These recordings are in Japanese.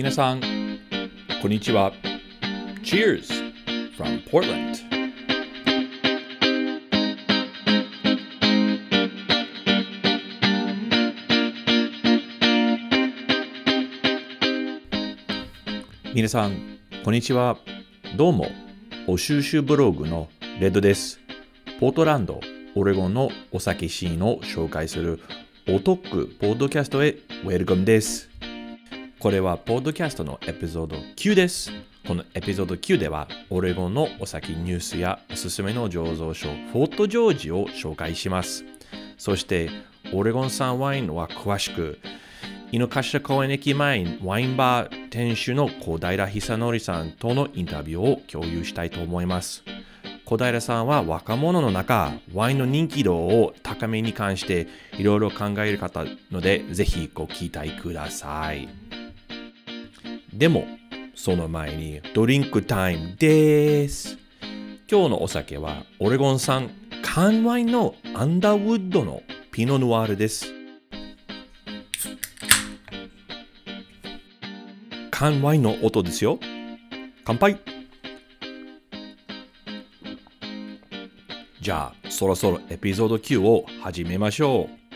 皆さん、こんにちは。Cheers from Portland! 皆さん、こんにちは。どうも、お収集ブログのレッドです。ポートランド、オレゴンのお酒シーンを紹介するお得ポッドキャストへウェルカムです。これはポッドキャストのエピソード9です。このエピソード9では、オレゴンのお酒ニュースやおすすめの醸造所、フォートジョージを紹介します。そして、オレゴン産ワインは詳しく、井の頭公園駅前ワインバー店主の小平久則さんとのインタビューを共有したいと思います。小平さんは若者の中、ワインの人気度を高めに関していろいろ考える方ので、ぜひご期待ください。でも、その前にドリンクタイムです。今日のお酒はオレゴン産缶ワインのアンダーウッドのピノヌワールです。缶ワインの音ですよ。乾杯じゃあ、そろそろエピソード9を始めましょう。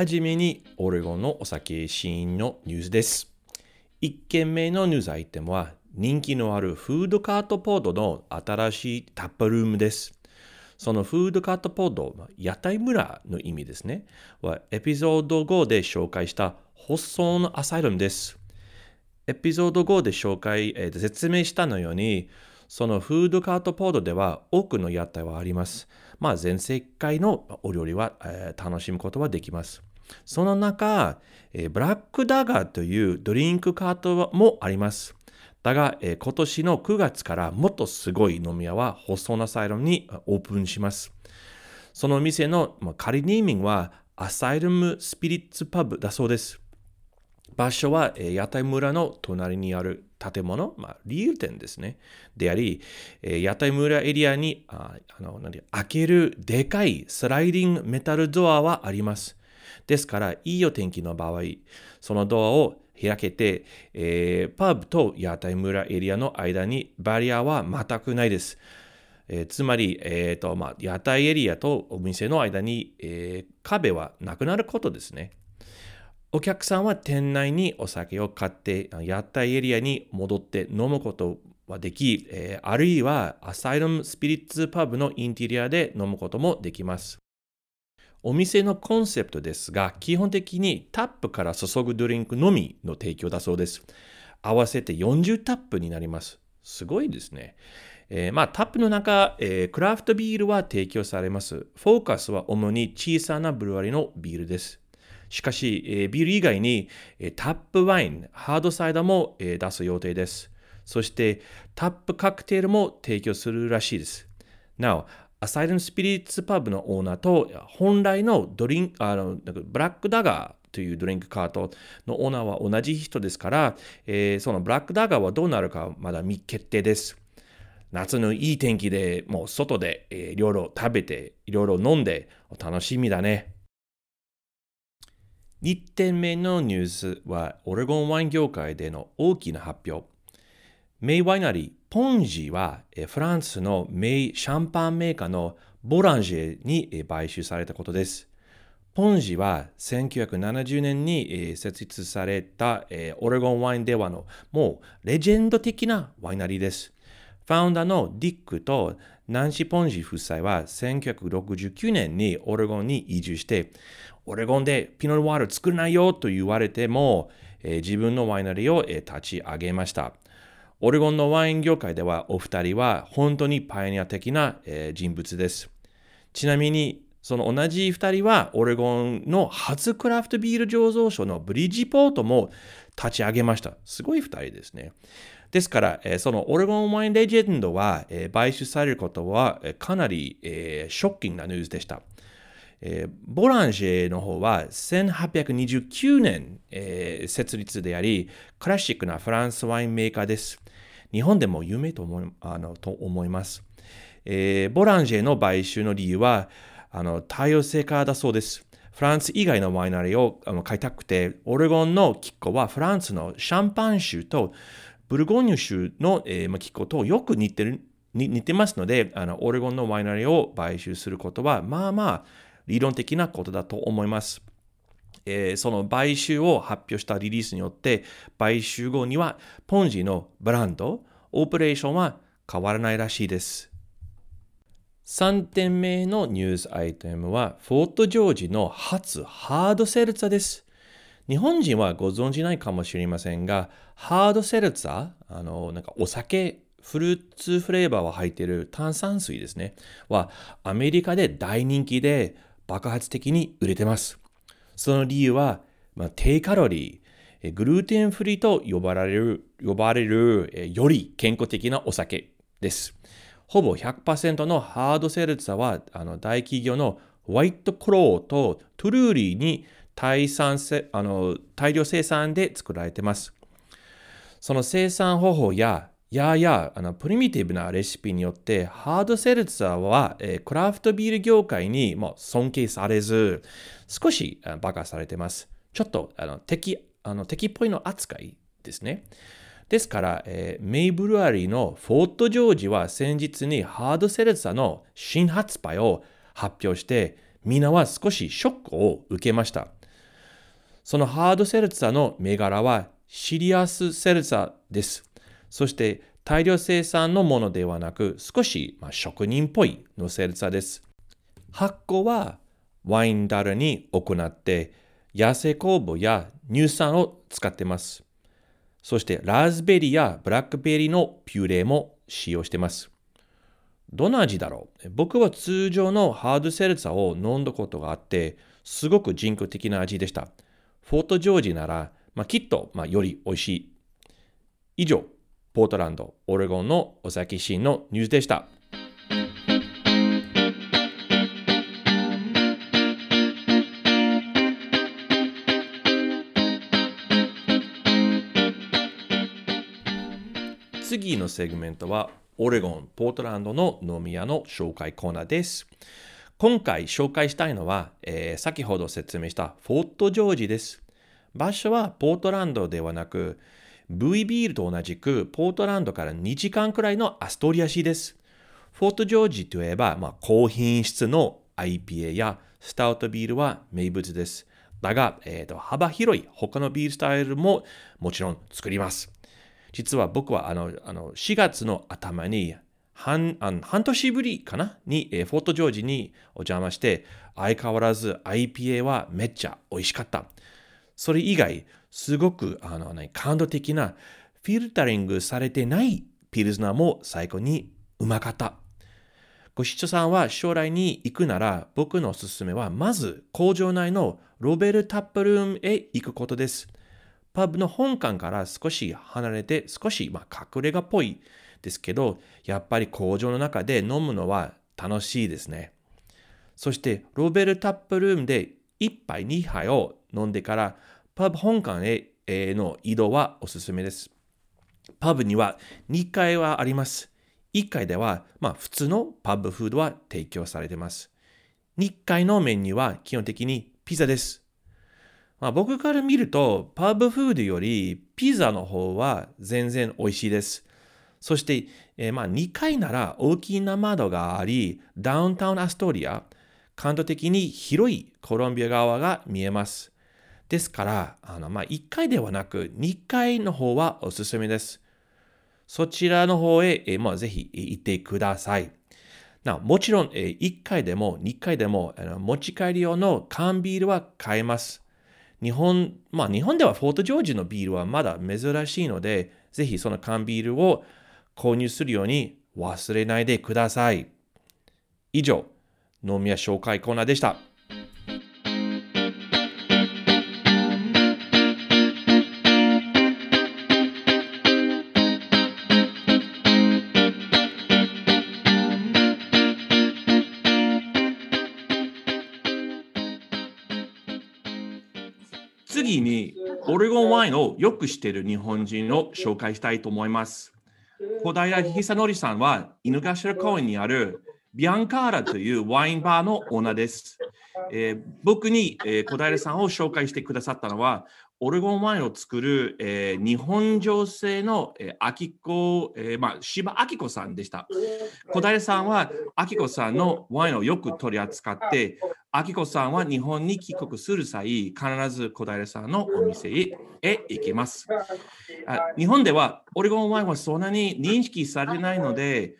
はじめに、オレゴンのお酒シーンのニュースです。1件目のニュースアイテムは、人気のあるフードカートポードの新しいタップルームです。そのフードカートポード、屋台村の意味ですね、はエピソード5で紹介したホッソンアサイラムです。エピソード5で紹介、えー、説明したのように、そのフードカートポードでは多くの屋台はあります。まあ、全世界のお料理は、えー、楽しむことはできます。その中、えー、ブラックダガーというドリンクカートもあります。だが、えー、今年の9月からもっとすごい飲み屋はホッソンアサイラムにオープンします。その店の、まあ、仮ネーミングはアサイラムスピリッツパブだそうです。場所は、え屋台村の隣にある建物、まあ、理由店ですね。であり、え屋台村エリアにああの何開けるでかいスライディングメタルドアはあります。ですから、いいお天気の場合、そのドアを開けて、えー、パブと屋台村エリアの間にバリアは全くないです。えー、つまり、えーとまあ、屋台エリアとお店の間に、えー、壁はなくなることですね。お客さんは店内にお酒を買って屋台エリアに戻って飲むことはでき、えー、あるいはアサイラムスピリッツパブのインテリアで飲むこともできます。お店のコンセプトですが、基本的にタップから注ぐドリンクのみの提供だそうです。合わせて40タップになります。すごいですね。えー、まあ、タップの中、えー、クラフトビールは提供されます。フォーカスは主に小さなブルワリのビールです。しかし、えビール以外に、えタップワイン、ハードサイダーも、え出す予定です。そして、タップカクテルも提供するらしいです。なお、アサイルンスピリッツパブのオーナーと本来のドリンク、あのブラックダガーというドリンクカートのオーナーは同じ人ですから、えー、そのブラックダガーはどうなるかまだ未決定です。夏のいい天気でもう外で、えー、いろいろ食べて、いろいろ飲んで、楽しみだね。2点目のニュースは、オレゴンワイン業界での大きな発表。メイワイナリー、ポンジは、フランスのメイシャンパンメーカーのボランジェに買収されたことです。ポンジは1970年に設立されたオレゴンワインではのもうレジェンド的なワイナリーです。ファウンダーのディックとナンシー・ポンジ夫妻は1969年にオレゴンに移住して、オレゴンでピノルワール作れないよと言われても、自分のワイナリーを、立ち上げました。オレゴンのワイン業界ではお二人は本当にパイオニア的な、人物です。ちなみに、その同じ二人はオレゴンの初クラフトビール醸造所のブリッジポートも立ち上げました。すごい二人ですね。ですから、そのオレゴンワインレジェンドは、買収されることは、かなり、ショッキングなニュースでした。ボランジェの方は1829年、えー、設立であり、クラシックなフランスワインメーカーです。日本でも有名と思いあのと思います、えー。ボランジェの買収の理由は、あの多様性化だそうです。フランス以外のワイナリーを買いたくて、オレゴンの気候はフランスのシャンパン州とブルゴーニュ州の、えー、気候とよく似てる似てますので、あのオレゴンのワイナリーを買収することは、まあまあ理論的なことだと思います。えー、その買収を発表したリリースによって、買収後にはポンジのブランド、オペレーションは変わらないらしいです。3点目のニュースアイテムは、フォートジョージの初ハードセルツァです。日本人はご存じないかもしれませんが、ハードセルツァ、あの、なんかお酒、フルーツフレーバーが入っている炭酸水ですね、はアメリカで大人気で爆発的に売れてます。その理由は、まあ、低カロリー、グルーテンフリーと呼ばれる、呼ばれるより健康的なお酒です。ほぼ100%のハードセルツァはあの大企業のホワイトクローとトゥルーリーに大産あの大量生産で作られています。その生産方法やややあのプリミティブなレシピによってハードセルツァーは、えー、クラフトビール業界にも尊敬されず少しバカされてます。ちょっとあの敵あの敵っぽいの扱いですね。ですから、えー、メイブルアリーのフォートジョージは先日にハードセルツァーの新発売を発表して、みんなは少しショックを受けました。そのハードセルツァーの銘柄はシリアスセルツァーです。そして大量生産のものではなく少し、まあ、職人っぽいのセルツァです。発酵はワインダルに行って野生酵母や乳酸を使ってます。そしてラズベリーやブラックベリーのピューレも使用してます。どんな味だろう？僕は通常のハードセルツァを飲んだことがあって、すごく人工的な味でした。フォートジョージなら、まあ、きっと、まあ、より美味しい。以上、ポートランド、オレゴンのお酒シーンのニュースでした。次のセグメントは、オレゴン、ポートランドの飲み屋の紹介コーナーです。今回紹介したいのは、えー、先ほど説明したフォートジョージです。場所はポートランドではなく、V ビールと同じくポートランドから2時間くらいのアストリア市です。フォートジョージといえば、まあ、高品質の IPA やスタウトビールは名物です。だが、えーと幅広い他のビールスタイルももちろん作ります。実は僕はあのあの4月の頭に半あの半年ぶりかな？に、えー、フォートジョージにお邪魔して、相変わらず IPA はめっちゃ美味しかった。それ以外、すごくあの、ね、感動的なフィルタリングされてないピルズナーも最高にうまかった。ご視聴さんは将来に行くなら僕のおすすめはまず工場内のロベルタップルームへ行くことです。パブの本館から少し離れて少し、まあ、隠れ家っぽいですけど、やっぱり工場の中で飲むのは楽しいですね。そしてロベルタップルームで1杯2杯を飲んでからパブ本館への移動はおすすめです。パブには2階はあります。1階では、まあ、普通のパブフードは提供されています。2階のメニューは基本的にピザです。まあ、僕から見ると、パブフードよりピザの方は全然美味しいです。そして、えー、まあ2階なら大きな窓があり、ダウンタウンアストリア、感度的に広いコロンビア川が見えます。ですから、あのまあ、1階ではなく2階の方はおすすめです。そちらの方へ、えまあ、ぜひ行ってください。なもちろん、えー、1階でも2階でもあの持ち帰り用の缶ビールは買えます。日本、まあ日本ではフォートジョージのビールはまだ珍しいので、ぜひその缶ビールを購入するように忘れないでください。以上、飲み屋紹介コーナーでした。オレゴンワインをよく知っている日本人を紹介したいと思います。小平久則さんは、犬頭公園にあるビアンカーラというワインバーのオーナーです。えー僕に、えー小平さんを紹介してくださったのは、オレゴンワインを作る、えー日本女性の、えー、秋子、えーまあ、柴明子さんでした。小平さんは明子さんのワインをよく取り扱って、明子さんは日本に帰国する際、必ず小平さんのお店へへ行きます。あ日本ではオレゴンワインはそんなに認識されないので、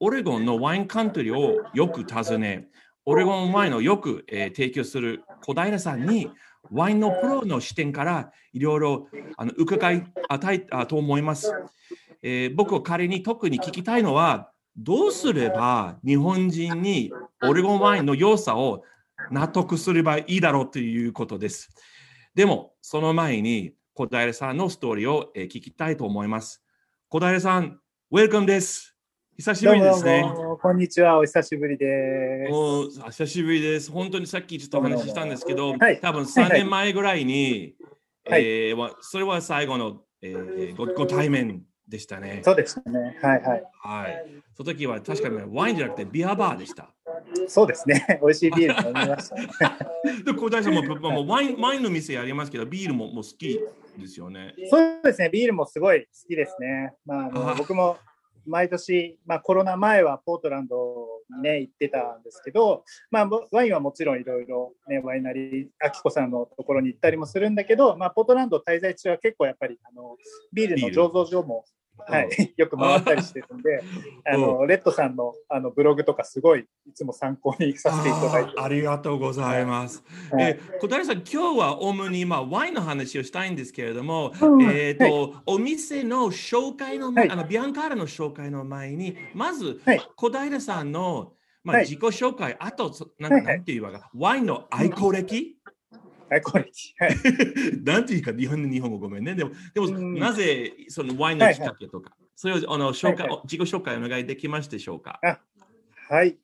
オレゴンのワインカントリーをよく訪ね、オレゴンワインをよく、えー提供する小平さんに、ワインのプロの視点からいろいろあの伺いたいあと思います。えー僕は彼に特に聞きたいのは、どうすれば日本人にオレゴンワインの良さを納得すればいいだろうということです。でも、その前に小平さんのストーリーを、えー聞きたいと思います。小平さん、ウェルカムです。久しぶりですね。こんにちは、お久しぶりです。もうあ久しぶりです。本当にさっきちょっとお話ししたんですけど、はい多分3年前ぐらいに、はいえーわそれは最後の、えーごご対面でしたね。そうでしたね。はいはい。はい。その時は確かにワインじゃなくてビアバーでした。そうですね。美味しいビール飲みました、ね。で、小平さんもまあもうワインワインの店やりますけど、ビールももう好きですよね。そうですね。ビールもすごい好きですね。まあ、あのあ僕も毎年、まあ、コロナ前はポートランドにね、行ってたんですけど、まあ、ワインはもちろんいろいろね、ワイナリー、アキコさんのところに行ったりもするんだけど、まあ、ポートランド滞在中は結構やっぱり、あの、ビールの醸造所も、はい、よく回ったりしてるんで、あの、レッドさんのあのブログとかすごいいつも参考にさせていただいてあーありがとうございます。はい。えー小平さん、今日は主に、まあ、ワインの話をしたいんですけれども、うん。えーとお店の紹介の前、はい。あのビアンカーラの紹介の前に、まず、はい。小平さんの、まあはい。自己紹介、あと、そなんか、はいはい。なんていうか、ワインの愛好歴、はい、これ、はい。なんていうか、日本の日本語ごめんね。でも、でもうんなぜそのワインのきっかけとか、それをあの紹介、はいは自己紹介お願いできますでしょうか？はい。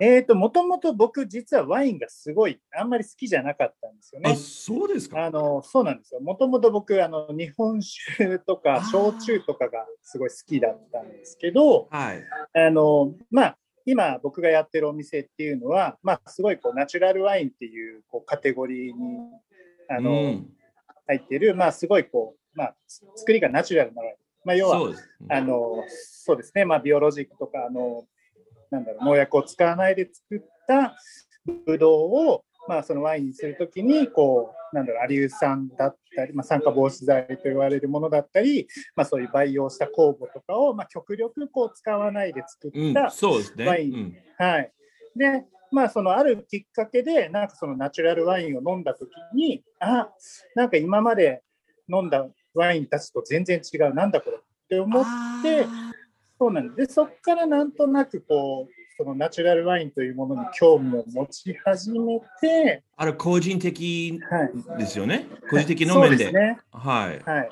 えっ、と、もともと僕、実はワインがすごい、あんまり好きじゃなかったんですよあ、ね。そうですか？あの、そうなんですよ。もともと僕、あの、日本酒とか焼酎とかがすごい好きだったんですけど、はい。あの、まあ、今僕がやってるお店っていうのは、まあ、すごいこうナチュラルワインっていうこうカテゴリーにあの、うん入ってる、まあ、すごいこう、まあ、つ作りがナチュラルなワイン。まあ、要はそうです。あのそうですね、まあ、ビオロジックとかあのなんだろう農薬を使わないで作ったブドウを、まあ、そのワインにするときにこうなんだろうアリウ酸だったり、まあ、酸化防止剤と言われるものだったり、まあ、そういう培養した酵母とかを、まあ、極力こう使わないで作うんった、そうですね。ワインうんはい。で、まあ、そのあるきっかけで、なんかそのナチュラルワインを飲んだときに、あ、なんか今まで飲んだワインたちと全然違う、なんだこれって思って、そうなんです。で、そこからなんとなくこう、そのナチュラルワインというものに興味を持ち始めて、あれ、個人的はい。ですよね？個人的のそう面で。ですね。はい。はい。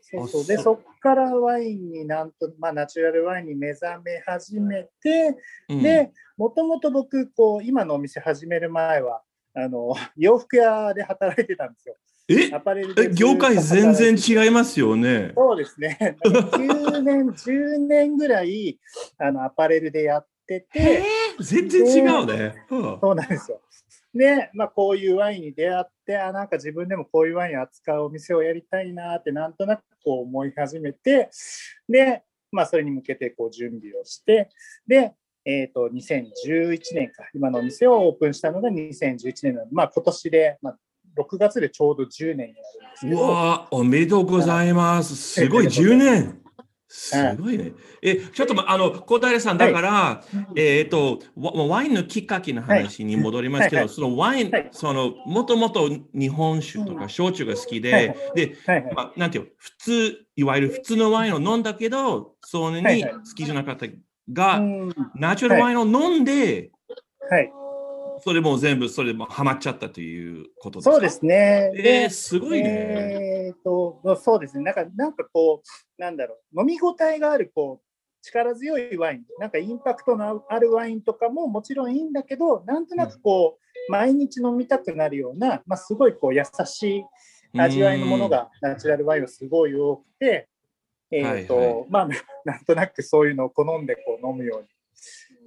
そうそうあで、そそこからワインになんと、まあ、ナチュラルワインに目覚め始めて、うんで、もともと僕、こう、今のお店始める前は、あの、洋服屋で働いてたんですよ。え？アパレルでえ業界全然違違いますよね。そうですね。9年、10年ぐらい、あの、アパレルでやってて、全然違うね。うんそうなんですよ。で、まあ、こういうワインに出会って、あ、なんか自分でもこういうワインを扱うお店をやりたいなって、なんとなくこう思い始めて、で、まあ、それに向けてこう準備をして、で、えっ、と、2011年か、今のお店をオープンしたのが2011年なので、まあ、今年で、まあ、6月でちょうど10年になるんですけうど、わーおめでとうございます。すごい、10年。すごいね。え、ちょっと、まあの、小平さん、だから、えっと、ワワインのきっかけの話に戻りますけど、はい。はいそのワイン、はい。その、もともと日本酒とか焼酎が好きで、はいで、はいはい。まあ、なんていうの普通、いわゆる普通のワインを飲んだけど、そんなにはいはい。好きじゃなかったが、うん。ナチュラルワインを飲んで、はい、それも全部それでもハマっちゃったということですか？そうですね。えー、すごいね。えーと、そうですね。なんか、なんかこう、なんだろう、飲み応えがある、こう、力強いワイン、なんかインパクトのあるワインとかももちろんいいんだけど、なんとなくこう、毎日飲みたくなるような、まあ、すごいこう優しい味わいのものが、ナチュラルワインはすごい多くて、えーとはいはいまあ、なんとなくそういうのを好んでこう飲むように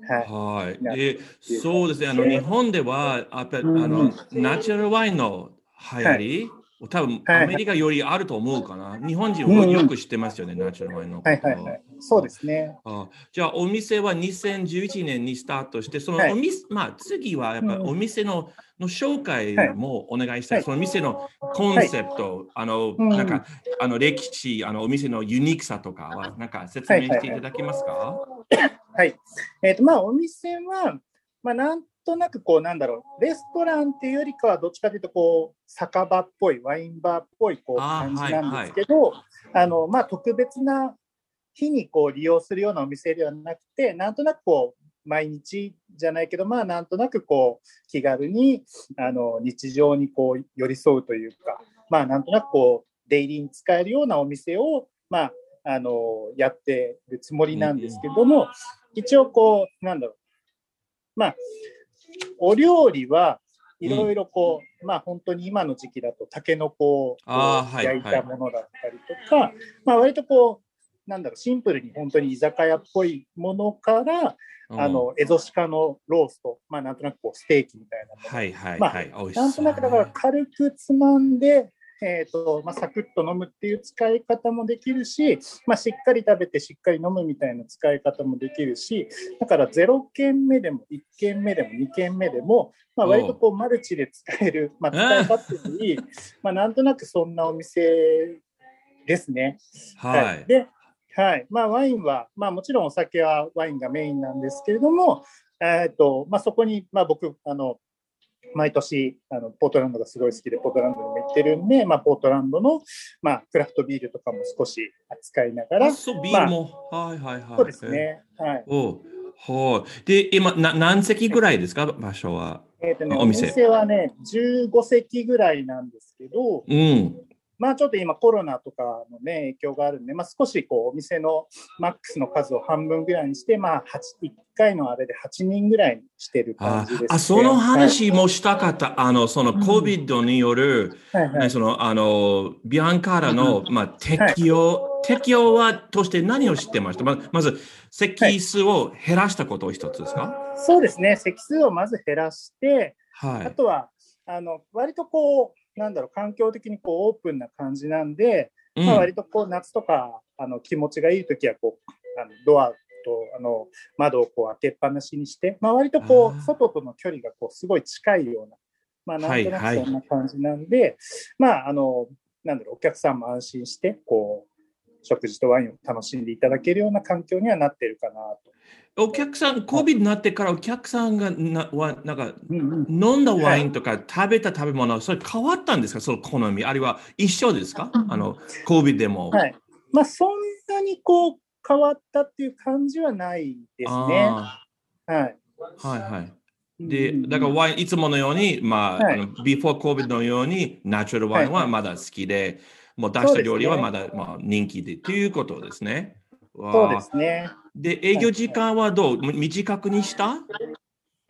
はい。はい。で、そうですね。あの、日本では、あの、ナチュラルワインの流行り、多分、アメリカよりあると思うかな。日本人はよく知ってますよね、ナチュラルワインの。はいはいはい。そうですね。あじゃあ、お店は2011年にスタートして、そのお店、まあ、次はやっぱお店の、の紹介もお願いしたい。その店のコンセプト、あの、なんか、あの、歴史、あの、お店のユニークさとかは、なんか説明していただけますか？はい。えっ、と、まあ、お店は、まあ、なんとなくこうなんだろうレストランっていうよりかはどっちかというとこう酒場っぽいワインバーっぽいこう感じなんですけどあ、のまあ、特別な日にこう利用するようなお店ではなくてなんとなくこう毎日じゃないけどまあなんとなくこう気軽にあの日常にこう寄り添うというかまあなんとなくこう出入りに使えるようなお店をまああのやってるつもりなんですけども、一応こうなんだろう。まあお料理はいろいろこう、うん、まあ本当に今の時期だとタケノコを焼いたものだったりとか、はいはい、まあ割とこう、なんだろう、シンプルに本当に居酒屋っぽいものから、あの、エゾシカのロースト、まあなんとなくこうステーキみたいなもの。はいはいまあ、なんとなくだから軽くつまんで、えーとまあ、サクッと飲むっていう使い方もできるし、まあ、しっかり食べてしっかり飲むみたいな使い方もできるしだから0軒目でも1軒目でも2軒目でも、まあ、割とこうマルチで使える、まあ、使い勝手にいい、まあ、なんとなくそんなお店ですね。はい、はい、ではい。まあ、ワインは、まあ、もちろんお酒はワインがメインなんですけれども、えーとまあ、そこに、まあ、僕あの毎年あのポートランドがすごい好きでポートランドにも行ってるんで、まあ、ポートランドの、まあ、クラフトビールとかも少し扱いながらそうビールも、まあ、はいはいはい。そうですね。はい。おはい。で今な何席ぐらいですか？場所は。えーとね、お店。お店はね15席ぐらいなんですけど、うん、まあちょっと今コロナとかのね影響があるんで、まあ、少しこうお店のマックスの数を半分ぐらいにして、まあ8、1回のあれで8人ぐらいにしてる感じです、ね、あその話もしたかった、はい、あのその COVID による、はいはい、そのあのビアンカーラの、まあ、適用、はい。適用はとして何を知ってました？ままず、席数を減らしたことを一つですか、はい、そうですね。席数をまず減らして、はい、あとは、あの、割とこう、なんだろう、環境的にこうオープンな感じなんで、うん。まあ、割とこう夏とか、あの、気持ちがいい時は、こう、あのドアと、あの、窓をこう開けっぱなしにして、まあ、割とこう、外との距離がこう、すごい近いような、まあ、なんとなはいはいくそんな感じなんで、まあ、あの、なんだろう、お客さんも安心して、こう、食事とワインを楽しんでいただけるような環境にはなってるかなと。お客さん、COVID になってからお客さんがなはなんか飲んだワインとか食べた食べ物、それ変わったんですか？その好み、あるいは一緒ですか？あの、COVID でも。はい。まあ、そんなにこう、変わったっていう感じはないですね。あはい。ーはいはい。で、うんだからワイン、いつものように、まあ、はいあの before COVID のように、ナチュラルワインはまだ好きで、もう出した料理はまだ、まあ、人気でということですね。そうですね。で、営業時間はどう？短くにした？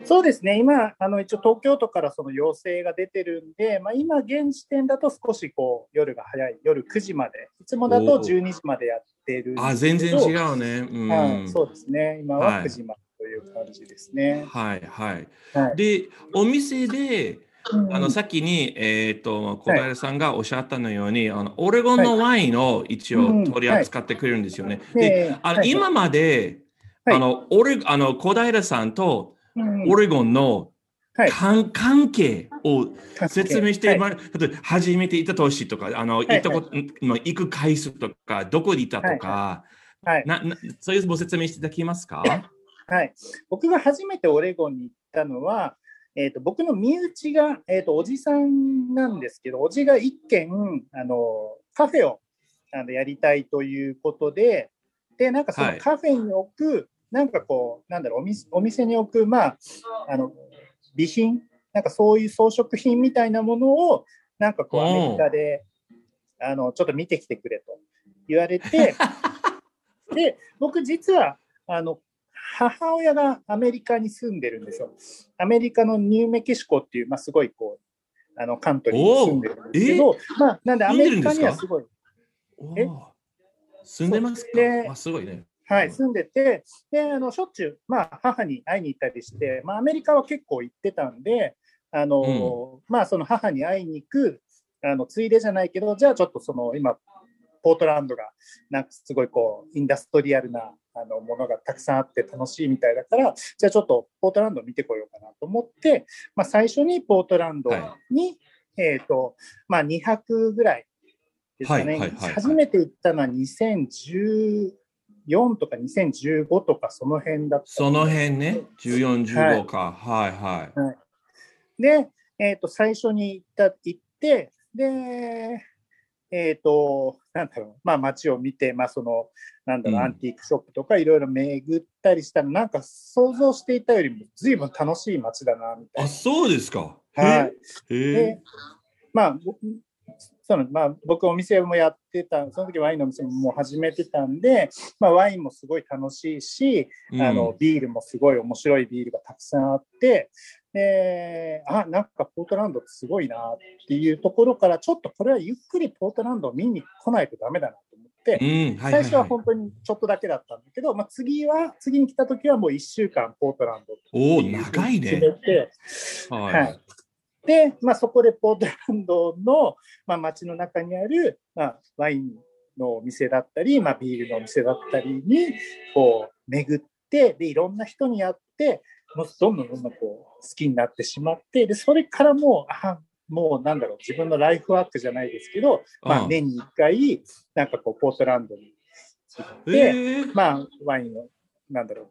そうですね。今、あの、一応東京都からその要請が出てるんで、まあ、今、現時点だと少しこう、夜が早い、夜9時まで、いつもだとおー12時までやってる。あ、全然違うね。うん。はい、そうですね。今ははい9時までという感じですね。はいはい。はい。で、お店で、うんあの先に、えっ、と、小平さんがおっしゃったのように、あのオレゴンのワインを一応取り扱ってくれるんですよね。で、であのはい。今まで、はい。あのオレあの小平さんとうんオレゴンのはい。関関係を説明して、はい。まあ例えば初めて行った年とか、あの行ったこと、の行く回数とか、どこにいたとか、はい。ななそういうご説明していただけますか？はい、僕が初めてオレゴンに行ったのは、えー、と僕の身内が、えー、とおじさんなんですけど、おじが一軒あのカフェをあのやりたいということで、でなんかそはい。のカフェに置く、なんかこう、なんだろうお店、お店に置く、まあ、あの備品、なんかそういう装飾品みたいなものを、なんかこうアメリカであのちょっと見てきてくれと言われて、で僕、実はあの母親がアメリカに住んでるんですよ。アメリカのニューメキシコっていう、まあ、すごいこうあのカントリーに住んでるんですけど、まあ、なんでアメリカにはすごい、え？住んでますか？であすごいね。はい、住んでて、で、あの、しょっちゅう、まあ、母に会いに行ったりして、まあ、アメリカは結構行ってたんで、あの、まあ、その母に会いに行く、あの、ついでじゃないけど、じゃあちょっとその、今、ポートランドが、なんかすごいこう、インダストリアルな、あの、ものがたくさんあって楽しいみたいだから、じゃあちょっとポートランド見てこようかなと思って、まあ、最初にポートランドに、えっ、と、まあ、2泊ぐらいですかね。はいはいはいはい初めて行ったのは2014とか2015とかその辺だった。その辺ね、14、15か。はいはい。で、えっ、と、最初に行った、行って、で、えっ、と、なんだろう、まあ街を見て、まあその、なんだろう、うんアンティークショップとかいろいろ巡ったりしたら、なんか想像していたよりも随分楽しい街だな、みたいあ、そうですか。な。はい。へえ。で、まあ、ぼそのまあ、僕お店もやってた、その時ワインのお店ももう始めてたんで、まあ、ワインもすごい楽しいし、うんあのビールもすごい面白いビールがたくさんあって、であなんかポートランドってすごいなっていうところから、ちょっとこれはゆっくりポートランドを見に来ないとダメだなと思っ最初は。本当にちょっとだけだったんだけど、まあ、次は、次に来た時はもう1週間ポートランドお長いね。て、ははい。で、まあ、そこでポートランドの、まあ、街の中にある、まあ、ワインのお店だったり、まあ、ビールのお店だったりに、こう、巡って、で、いろんな人に会って、もうどんどんどんどんこう、好きになってしまって、で、それからもう、あ、もうなんだろう、自分のライフワークじゃないですけど、まあ、うん年に一回、なんかこう、ポートランドに行って、ええ。まあ、ワインを、なんだろう、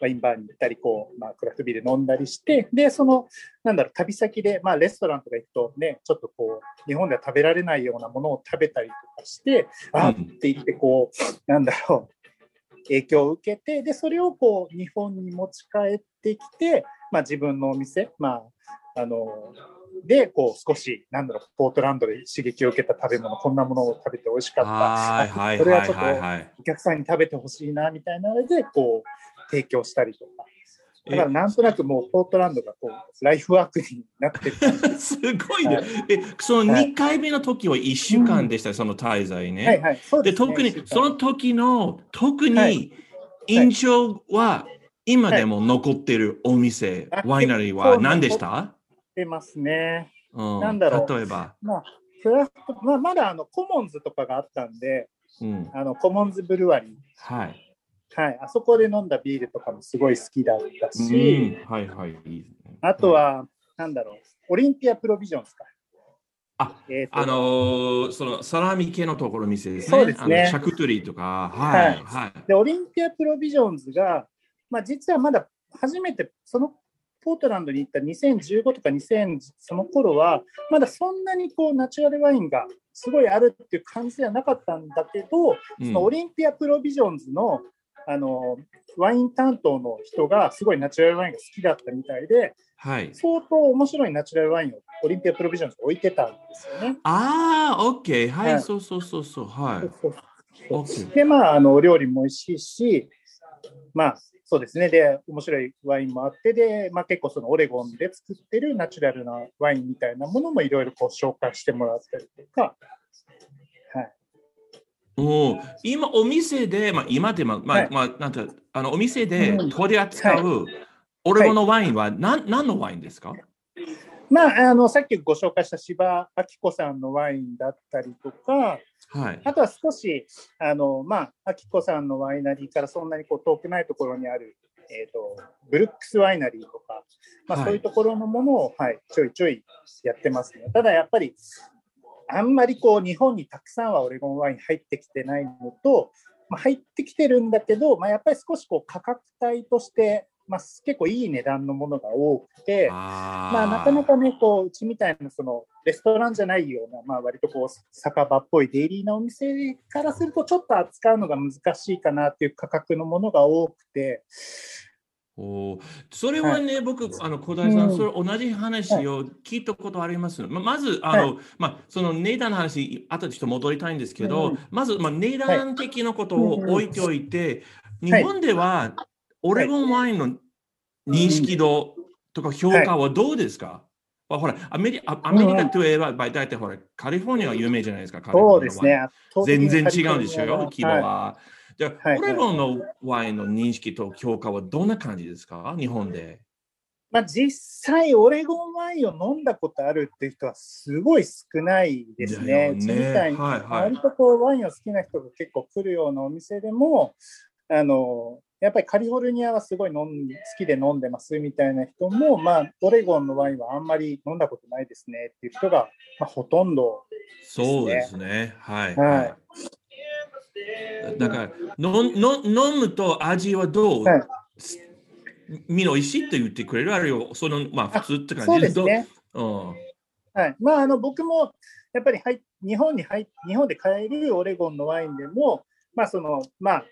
ワインバーに行ったり、こう、まあ、クラフトビール飲んだりして、で、その、なんだろう、旅先で、まあ、レストランとか行くとね、ちょっとこう、日本では食べられないようなものを食べたりとかして、あうんって言って、こう、なんだろう、影響を受けて、で、それをこう、日本に持ち帰ってきて、まあ、自分のお店、まあ、あの、で、こう、少し、なんだろう、ポートランドで刺激を受けた食べ物、こんなものを食べて美味しかった。はいはいそれはちょっとはいはいはい。お客さんに食べてほしいなみたいなので、こう、提供したりとか。だからなんとなくもうポートランドがこう、ライフワークになってる。すごいね。え、そのはい2回目の時は1週間でした、その滞在ね。はいはい。でね。特にその時の特はに印象は今でも残ってるお店、あワイナリーは何でした、出ますね。うん、なんだろう例えば、まあ、クラフト、まあ、まだあの、コモンズとかがあったんで、うん、あの、コモンズブルワリー。はい。はい。あそこで飲んだビールとかもすごい好きだったうし、ん、はいはい。いいですねあと、は、なんだろう、オリンピアプロビジョンズか。あ、えーとあのーそのサラミ系のところ店ですね。そうですねシャクトリーとか、はい、はいはい。で、オリンピアプロビジョンズが、まあ、実はまだ初めて、そのポートランドに行った2015とか2000、その頃は、まだそんなにこうナチュラルワインがすごいあるっていう感じではなかったんだけど、うんそのオリンピアプロビジョンズのあのワイン担当の人がすごいナチュラルワインが好きだったみたいで、はい。相当面白いナチュラルワインをオリンピアプロビジョンズに置いてたんですよね。ああ、オッケー。はい、はいそうそうそうそう。はい。そ。で、まあ、あの、お料理も美味しいし、まあ、そうですね。で、面白いワインもあって、で、まあ結構そのオレゴンで作ってるナチュラルなワインみたいなものもいろいろこう紹介してもらったりとか、はい。おー今、お店で、まあ、今でも、まあ、はい。まあ、なんて、あの、お店でうん。取り扱うオレゴンのワインは何、何のワインですか？まあ、あの、さっきご紹介した柴明子さんのワインだったりとか、はい。あとは少し、あの、まあ、明子さんのワイナリーからそんなにこう遠くないところにある、えっ、と、ブルックスワイナリーとか、まあ、はいそういうところのものを、はい、ちょいちょいやってますね。ただやっぱり、あんまりこう、日本にたくさんはオレゴンワイン入ってきてないのと、まあ、入ってきてるんだけど、まあ、やっぱり少しこう価格帯として、まあ、結構いい値段のものが多くて、あまあ、なかなかね、こう、うちみたいな、その、レストランじゃないような、まあ、割とこう、酒場っぽいデイリーなお店からすると、ちょっと扱うのが難しいかなっていう価格のものが多くて、おー。それはね、僕、あの小平さん、うん。それ同じ話を聞いたことあります？ままず、あの、まあ、その値段の話、後でちょっと戻りたいんですけど、うんまず、まあ、値段的なことを置いておいて、ん日本ではオレゴンワインの認識度とか評価はどうですか、まあほらアメリアアメリカといえば、大体ほら、カリフォルニアは有名じゃないですか、そうですね。全然違うんでしょ、規模は。い。は。じゃあ、はい。オレゴンのワインの認識と評価はどんな感じですか？日本で。まあ、実際、オレゴンワインを飲んだことあるっていう人はすごい少ないですだね。よね。うちみたいに、はいはい。割とこうワインを好きな人が結構来るようなお店でも、あのやっぱりカリフォルニアはすごい飲ん好きで飲んでます。みたいな人も、まあ、オレゴンのワインはあんまり飲んだことないですねっていう人が、まあ、ほとんどそうですね。はい。はい。だからのの、飲むと味はどう、はい。みんな美味しいって言ってくれる？あるいは、その、まあ、普通って感じ？ですね。どう？はい。まあ、あの僕もやっぱり入日本に入日本で買えるオレゴンのワインでも、まあそのまあ、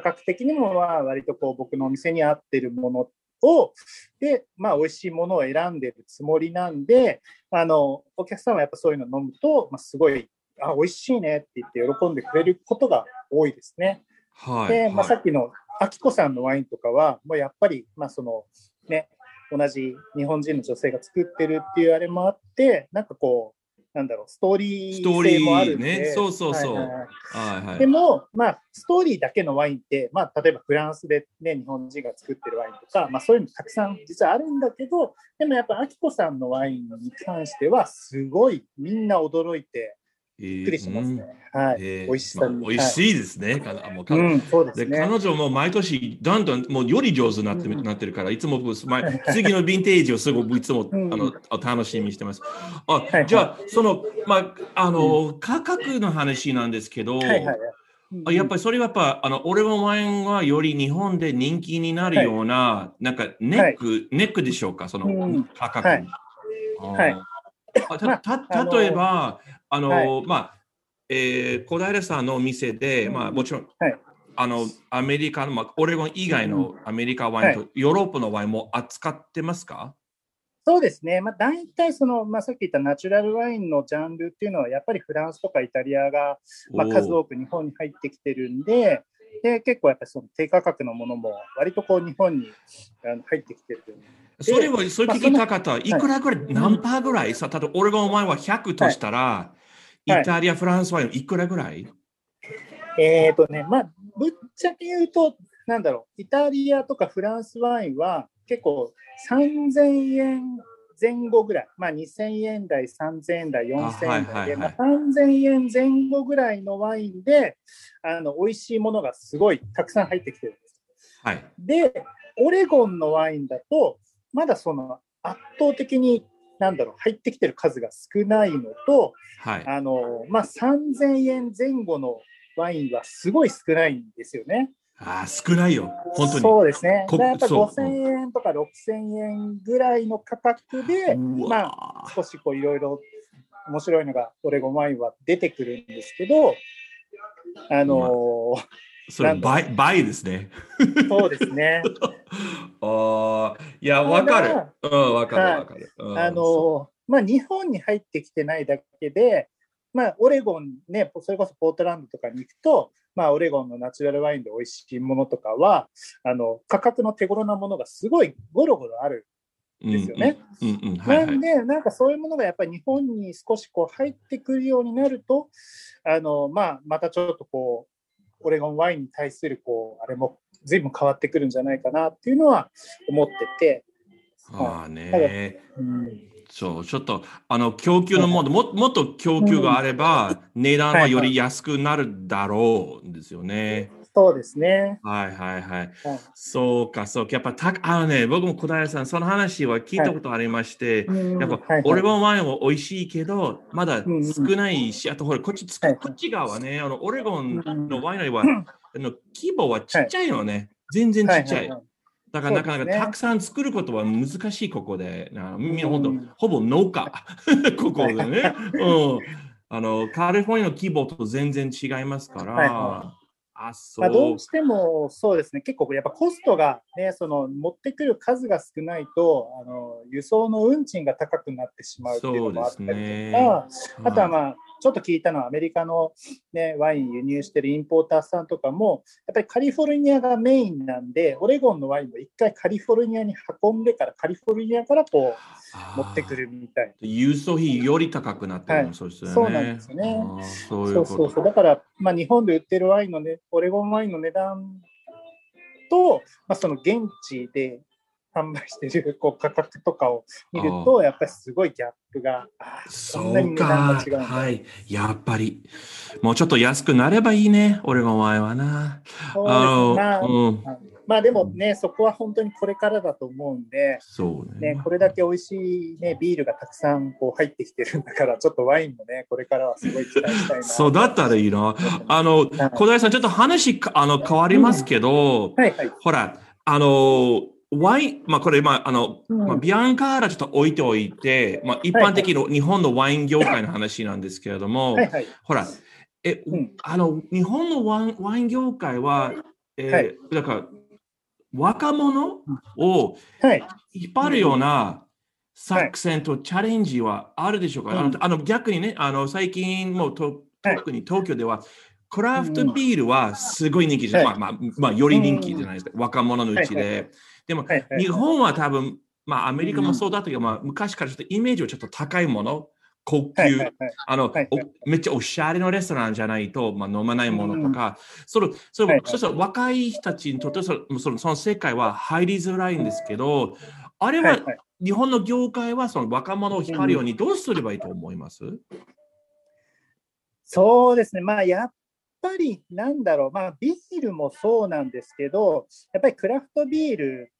価格的にもまあ割とこう僕のお店に合ってるものをで、まあ、美味しいものを選んでるつもりなんであのお客さんはやっぱそういうの飲むと、まあ、すごいあ美味しいねって言って喜んでくれることが多いですね。はい。で、まあ、はいさっきのあきこさんのワインとかは、もうやっぱり、まあそのね、同じ日本人の女性が作ってるっていうあれもあって、なんかこう、なんだろう、ストーリー性もあるんで、ね。そうそうそう。はいはいはい。はいはい。でも、まあ、ストーリーだけのワインって、まあ、例えばフランスで、ね、日本人が作ってるワインとか、まあ、そういうのたくさん実はあるんだけど、でもやっぱ、あきこさんのワインに関しては、すごいみんな驚いて、びっくりしますね。はい。えー。美味しさに。まあ美味しいですね。かなもうかはいうん、そうですね。で彼女も毎年どんどんもうより上手になって,、うん。なってるからいつも次のヴィンテージをすごくいつも、うん。あの楽しみにしてます。あい。はい。じゃあその、まあ、あの、価格の話なんですけど、はいはいはい。あやっぱりそれはやっぱあのオレゴンワインはより日本で人気になるような、なんかネック、ネックでしょうか？そのうん。価格。はい。た例えば、あの、はまあ、えー、小平さんのお店で、うんまあもちろん、はい。あの、アメリカの、まあ、オレゴン以外のアメリカワインとヨーロッパのワインも扱ってますか、そうですね、まあ、大体その、まあ、さっき言ったナチュラルワインのジャンルっていうのは、やっぱりフランスとかイタリアが、まあ、数多く日本に入ってきてるんで、で結構やっぱりその低価格のものも割とこう日本にあの入ってきてる。それは、それ聞きたかった。まあいくらぐらい、何パーぐらい？さ、例えばオレゴンワインは100としたら、イタリア、フランスワインいくらぐらい？えっ、とね、まあ、ぶっちゃけ言うと、なんだろう、イタリアとかフランスワインは結構3000円前後ぐらい、まあ、2000円台、3000円台、4000円台で、あはいはいはいまあ、3000円前後ぐらいのワインで、あの美味しいものがすごいたくさん入ってきてるんです。はい。で、オレゴンのワインだと、まだその圧倒的に、なんだろう、入ってきてる数が少ないのと、はい。あのまあ、3000円前後のワインはすごい少ないんですよね。ああ、少ないよ。本当に。そうですね。やっぱそう5000円とか6000円ぐらいの価格で、うまわあ、少しこういろいろ面白いのがオレゴンワインは出てくるんですけど、あのーそれ倍、倍ですね。そうですね。ああ、いや、わかる。うん、わかる、わかる。うんあのーまあ、日本に入ってきてないだけで、まあ、オレゴンね、それこそポートランドとかに行くと、まあ、オレゴンのナチュラルワインで美味しいものとかは、あの価格の手頃なものがすごいゴロゴロあるですよね。なんで、なんかそういうものがやっぱり日本に少しこう入ってくるようになると、あのまあ、またちょっとこう、オレゴンワインに対するこうあれも随分変わってくるんじゃないかなっていうのは思ってて、ああね。うん、そう、ちょっと、あの、供給のもの、ももっと供給があれば、値段はより安くなるだろうですよね。そうですね。はいはいはい。はいそうか、そうか。やっぱた、あのね、僕も小平さん、その話は聞いたことありまして、うんやっぱ、はいはいオレゴンワインは美味しいけど、まだうんうん少ないし、あとほら、こっちこっち側はね、あの、オレゴンのワイナリーは、うんあの規模はちっちゃいのね。全然ちっちゃい。はははだからなかなかたくさん作ることは難しい、ここで。あのみんな本当、うんほぼ農家、ここでね。うん。あの、カリフォルニアの規模と全然違いますから。はいはあ、そまあ、どうう。してもそうですね、結構やっぱコストが、ね、その持ってくる数が少ないとあの、輸送の運賃が高くなってしまうっていうのもあったりとか、ねあとは、まあ、ちょっと聞いたのはアメリカの、ね、ワイン輸入してるインポーターさんとかも、やっぱりカリフォルニアがメインなんで、オレゴンのワインも一回カリフォルニアに運んでから、カリフォルニアからこう持ってくるみたい。輸送費より高くなってるの、はい、そうですね。そうなんですよね。そうそうそうそう。だから、まあ、日本で売ってるワインのね、オレゴンワインの値段と、まあ、その現地で販売してるこう価格とかを見ると、やっぱりすごいギャップが、そうはい。やっぱり、もうちょっと安くなればいいね、俺の前はな。まあ、うん、まあでもね、そこは本当にこれからだと思うんで、そうね、ねこれだけ美味しい、ね、ビールがたくさんこう入ってきてるんだから、ちょっとワインもね、これからはすごい期待したいな。そうだったらいいな。あの、小平さん、ちょっと話あの変わりますけど、うん、はいはい、ほら、あの、ワイン、まあこれ、まああの、うん、まあ、ビアンカーラちょっと置いておいて、まあ一般的の日本のワイン業界の話なんですけれども、はいはい、ほら、え、うん、あの、日本のワインワイン業界は、えー、はい、だから、若者を引っ張るような作戦とチャレンジはあるでしょうか、はい、あの逆にね、あの最近もと特に東京では、クラフトビールはすごい人気じゃ、はい、まあまあ、まあ、より人気じゃないですか、若者のうちで。でも、日本は多分、まあ、アメリカもそうだけど、まあ、昔からちょっとイメージをちょっと高いもの、高級、あの、めっちゃおしゃれのレストランじゃないと、まあ、飲まないものとか、その、それ、そしたら若い人たちにとってその、そのその世界は入りづらいんですけど、あれは、日本の業界はその若者を引っ張るようにどうすればいいと思います、そうですね。まあ、やっぱりなんだろう、まあ、ビールもそうなんですけど、やっぱりクラフトビール、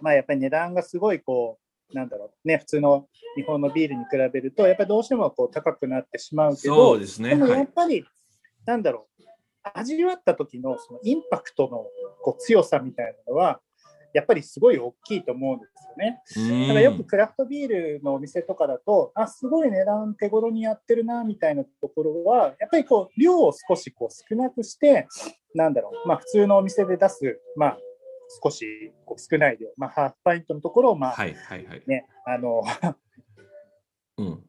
まあ、やっぱり値段がすごいこう、なんだろうね、普通の日本のビールに比べると、やっぱりどうしてもこう高くなってしまうけど、そうですね、でもやっぱり、はい、なんだろう、味わった時のそのインパクトのこう強さみたいなのは、やっぱりすごい大きいと思うんですよね。だからよくクラフトビールのお店とかだと、あ、すごい値段手頃にやってるな、みたいなところは、やっぱりこう、量を少しこう少なくして、なんだろう、まあ普通のお店で出す、まあ少し少ない量、まあ、ハーフパイントのところを、まあ、はいはいはい。ね、あの、うん。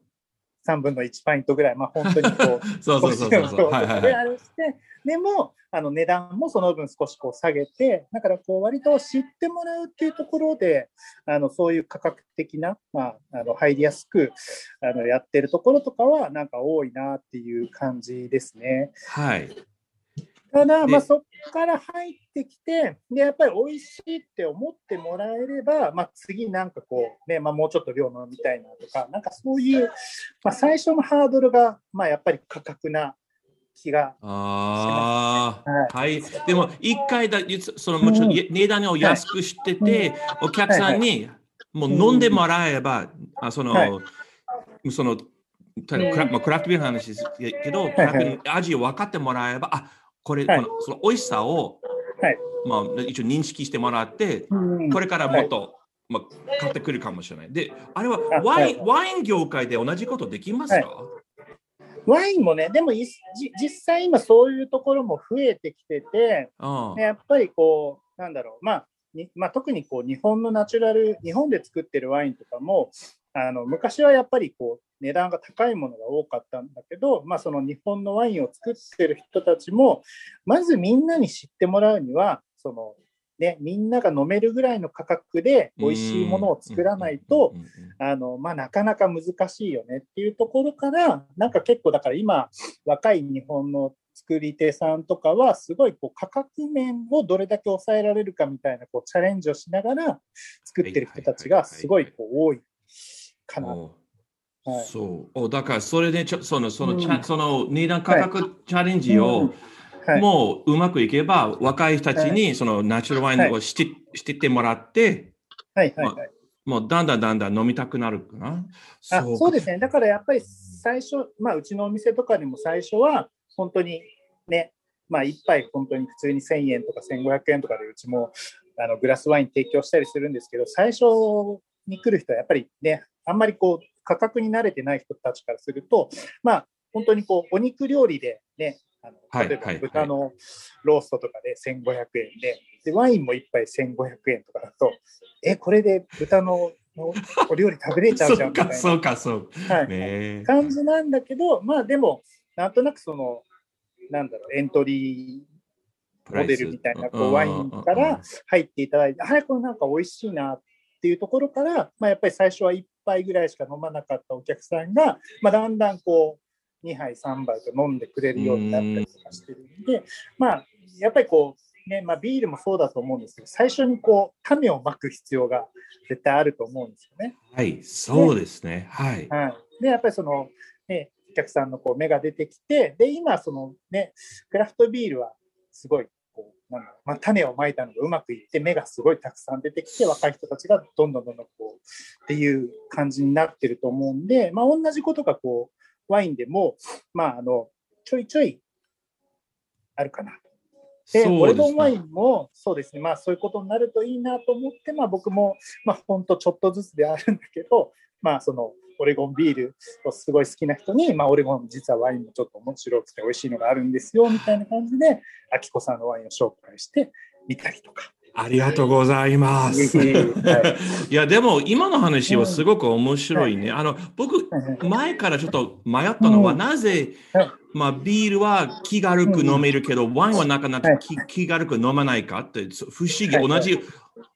3分の1パイントぐらい、まあ、本当にこう、そうそうそうそう。はいはいはい、して、でも、あの値段もその分少しこう下げて、だからこう割と知ってもらうっていうところで、あのそういう価格的な、まあ、あの入りやすくあのやってるところとかは、なんか多いなっていう感じですね。はい。ただ、まあ、そこから入ってきて、でやっぱり美味しいって思ってもらえれば、まあ、次なんかこう、ねまあ、もうちょっと量飲みたいなとか、なんかそういう、まあ、最初のハードルが、まあ、やっぱり価格な気がします、ね、はい、はい、でも、一回だ、そのもちろん値段を安くしてて、はい、お客さんにもう飲んでもらえば、あその、はい、その、クラクラフトビールの話ですけど、味を分かってもらえば、あこれ、はい、このその美味しさを、はい、まあ、一応認識してもらって、これからもっと、はい、まあ、買ってくるかもしれない。で、あれはワイン,、ワイン業界で同じことできますか、ワインもね、でも実際今そういうところも増えてきてて、やっぱりこう、なんだろう、まあ、まあ、特にこう日本のナチュラル、日本で作ってるワインとかも、あの昔はやっぱりこう値段が高いものが多かったんだけど、まあ、その日本のワインを作ってる人たちも、まずみんなに知ってもらうには、そのね、みんなが飲めるぐらいの価格で美味しいものを作らないと、あの、まあ、なかなか難しいよねっていうところから、なんか結構だから今、若い日本の作り手さんとかは、すごいこう価格面をどれだけ抑えられるかみたいなこうチャレンジをしながら作ってる人たちがすごいこう多いかな。はい、そう。だからそれでちょそのその、うん、その値段価格チャレンジを、はい、もううまくいけば若い人たちにそのナチュラルワインをして,、してってもらって、はいはいはい、まあ、もうだんだんだんだん飲みたくなるかな。あそうですね。だからやっぱり最初、まあ、うちのお店とかでも最初は本当にねまあ、1杯本当に普通に1000円とか1500円とかでうちもあのグラスワイン提供したりするんですけど最初に来る人はやっぱりねあんまりこう価格に慣れてない人たちからすると、まあ、本当にこうお肉料理でね、あの例えば豚のローストとかで1500円で、でワインも1杯1500円とかだと、え、これで豚の、おお料理食べれちゃうじゃん みたいな。そうか、そうか。はい。ね。感じなんだけど、まあでも、なんとなくその、なんだろう、エントリーモデルみたいなこうワインから入っていただいて、あれ、これなんか美味しいなっていうところから、まあ、やっぱり最初は1杯ぐらいしか飲まなかったお客さんが、まあ、だんだんこう、2杯、3杯と飲んでくれるようになったりとかしてるんで、まあ、やっぱりこう、ね、まあ、ビールもそうだと思うんですけど、最初にこう、種をまく必要が絶対あると思うんですよね。はい、そうですね。はい。はい。で、やっぱりその、ね、お客さんのこう目が出てきて、で、今、そのね、クラフトビールはすごい、なんだろう、まあ、種をまいたのがうまくいって、芽がすごいたくさん出てきて、若い人たちがどんどんどんどんこう、っていう感じになってると思うんで、まあ、同じことがこう、ワインでも、まあ、あの、ちょいちょいあるかなと。で、ねオレゴンワインもそうですね、まあそういうことになるといいなと思って、まあ僕も、まあ本当ちょっとずつであるんだけど、まあそのオレゴンビールをすごい好きな人に、まあオレゴン実はワインもちょっと面白くて美味しいのがあるんですよ、みたいな感じで、アキコさんのワインを紹介してみたりとか。ありがとうございます。はい。いや、でも今の話はすごく面白いね。あの、僕、はい前からちょっと迷ったのは、うん。なぜ、はい。まあ、ビールは気軽く飲めるけど、ワインはなかなか気,、気軽く飲まないかって、不思議。はい同じ、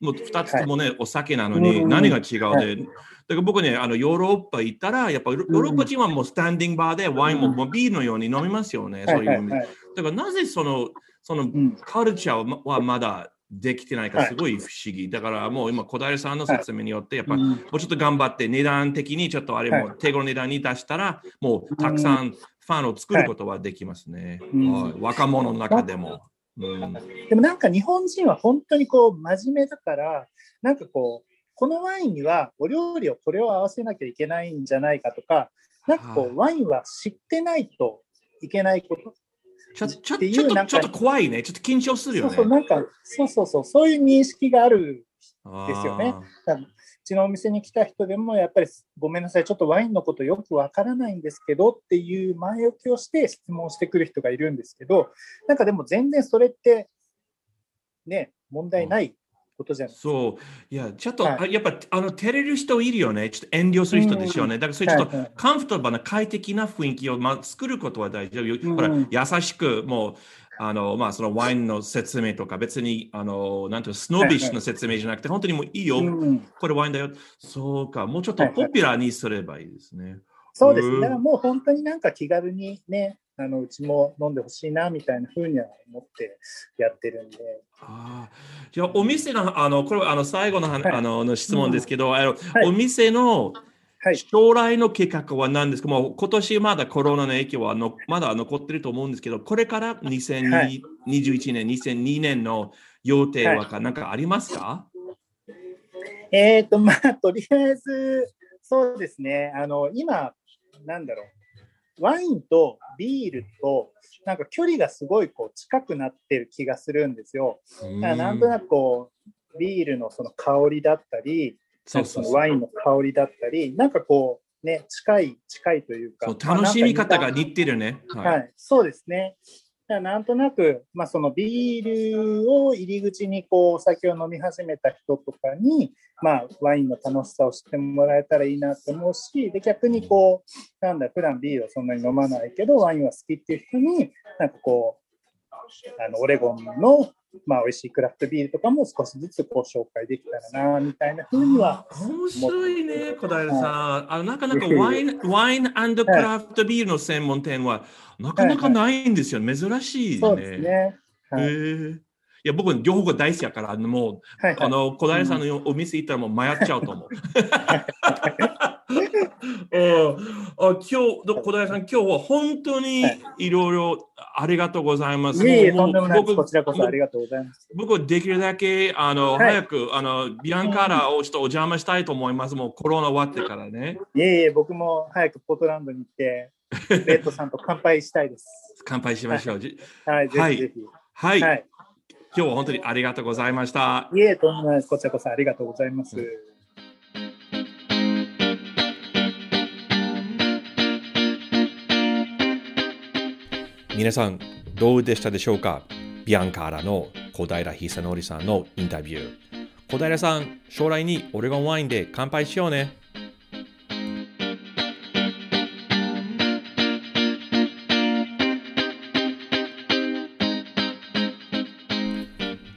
もう2つともね、お酒なのに、うん。何が違うで、から僕ね、あのヨーロッパ行ったら、やっぱヨーロッパ人はもうスタンディングバーでワインも,、うんもうビールのように飲みますよね。はそういう。だからなぜその、そのうんカルチャーはまだできてないかはいすごい不思議。だからもう今、小平さんの説明によって、やっぱうんもうちょっと頑張って値段的にちょっとあれもは手頃値段に出したら、もうたくさんファンを作ることはできますね。うんはい若者の中でも。うんでもなんか日本人は本当にこう真面目だから、なんかこう、このワインにはお料理をこれを合わせなきゃいけないんじゃないかとか、なんかこはいうワインは知ってないといけないこと。ちょちょちょっとちょっと怖いね。ちょっと緊張するよね。そうそう、なんか、そうそうそう、そういう認識がある。あーですよねうちのお店に来た人でも、やっぱりごめんなさい、ちょっとワインのことよくわからないんですけどっていう前置きをして質問してくる人がいるんですけど、なんかでも全然それって、ね、問題ないことじゃない。そう。いや、ちょっと、はいあやっぱあの照れる人いるよね。ちょっと遠慮する人でしょうね。だからそれちょっと、はいはいカンフォトバルな快適な雰囲気を、まあ、作ることは大事。うんほら、優しく、もう、あの、まあ、そのワインの説明とか、別に、あの、なんていうのスノービッシュの説明じゃなくて、本当にもういいよ。うんこれワインだよ。そうか。もうちょっとポピュラーにすればいいですね。そうですね。うんだからもう本当になんか気軽にね、あのうちも飲んでほしいなみたいな風には思ってやってるんで。ああ。じゃあ、お店の、あの、これはあの最後の,、はいあのの質問ですけど、あのはいお店の、はい。将来の計画は何ですか？もう今年まだコロナの影響はのまだ残ってると思うんですけど、これから2021はい年、2002年の予定はか何かありますか、えっ、と、まあ、とりあえず、そうですね。あの、今、なんだろう。ワインとビールと、なんか距離がすごいこう近くなってる気がするんですよ。だからなんとなくこう、ビールのその香りだったり、そうそうそうワインの香りだったり、なんかこう、ね、近い、近いというか。楽しみ方が似てるね。似たはい、そうですね。だなんとなく、まあ、そのビールを入り口にこうお酒を飲み始めた人とかに、まあ、ワインの楽しさを知ってもらえたらいいなと思うし、で逆にこう、なんだ、普段ビールをそんなに飲まないけど、ワインは好きっていう人に、なんかこう、あのオレゴンの、まあ、美味しいクラフトビールとかも少しずつこう紹介できたらな、みたいなふうには、面白いね、小平さん。あのなかなかワインワインクラフトビールの専門店はなかなかないんですよ。珍しいね。そうですね。へはい。えいや、僕、両方が大好きやから、あのもう、はいはいあの、小平さんのお店行ったらもう迷っちゃうと思う。うんあ今日、小平さん、今日は本当にいろいろありがとうございます。いえいえ、もうとんでもないです。僕こちらこそありがとうございます。僕はできるだけあの、はい早くあのビアンカーラをちょっとお邪魔したいと思います。もうコロナ終わってからね。いえいえ、僕も早くポートランドに行って、レッドさんと乾杯したいです。乾杯しましょう。じはい、ぜはいひぜひ。はい、はい。今日は本当にありがとうございました。いえ、とんでもないです。こちらこそありがとうございます。皆さん、どうでしたでしょうか？ビアンカーラの小平久則さんのインタビュー。小平さん、将来にオレゴンワインで乾杯しようね。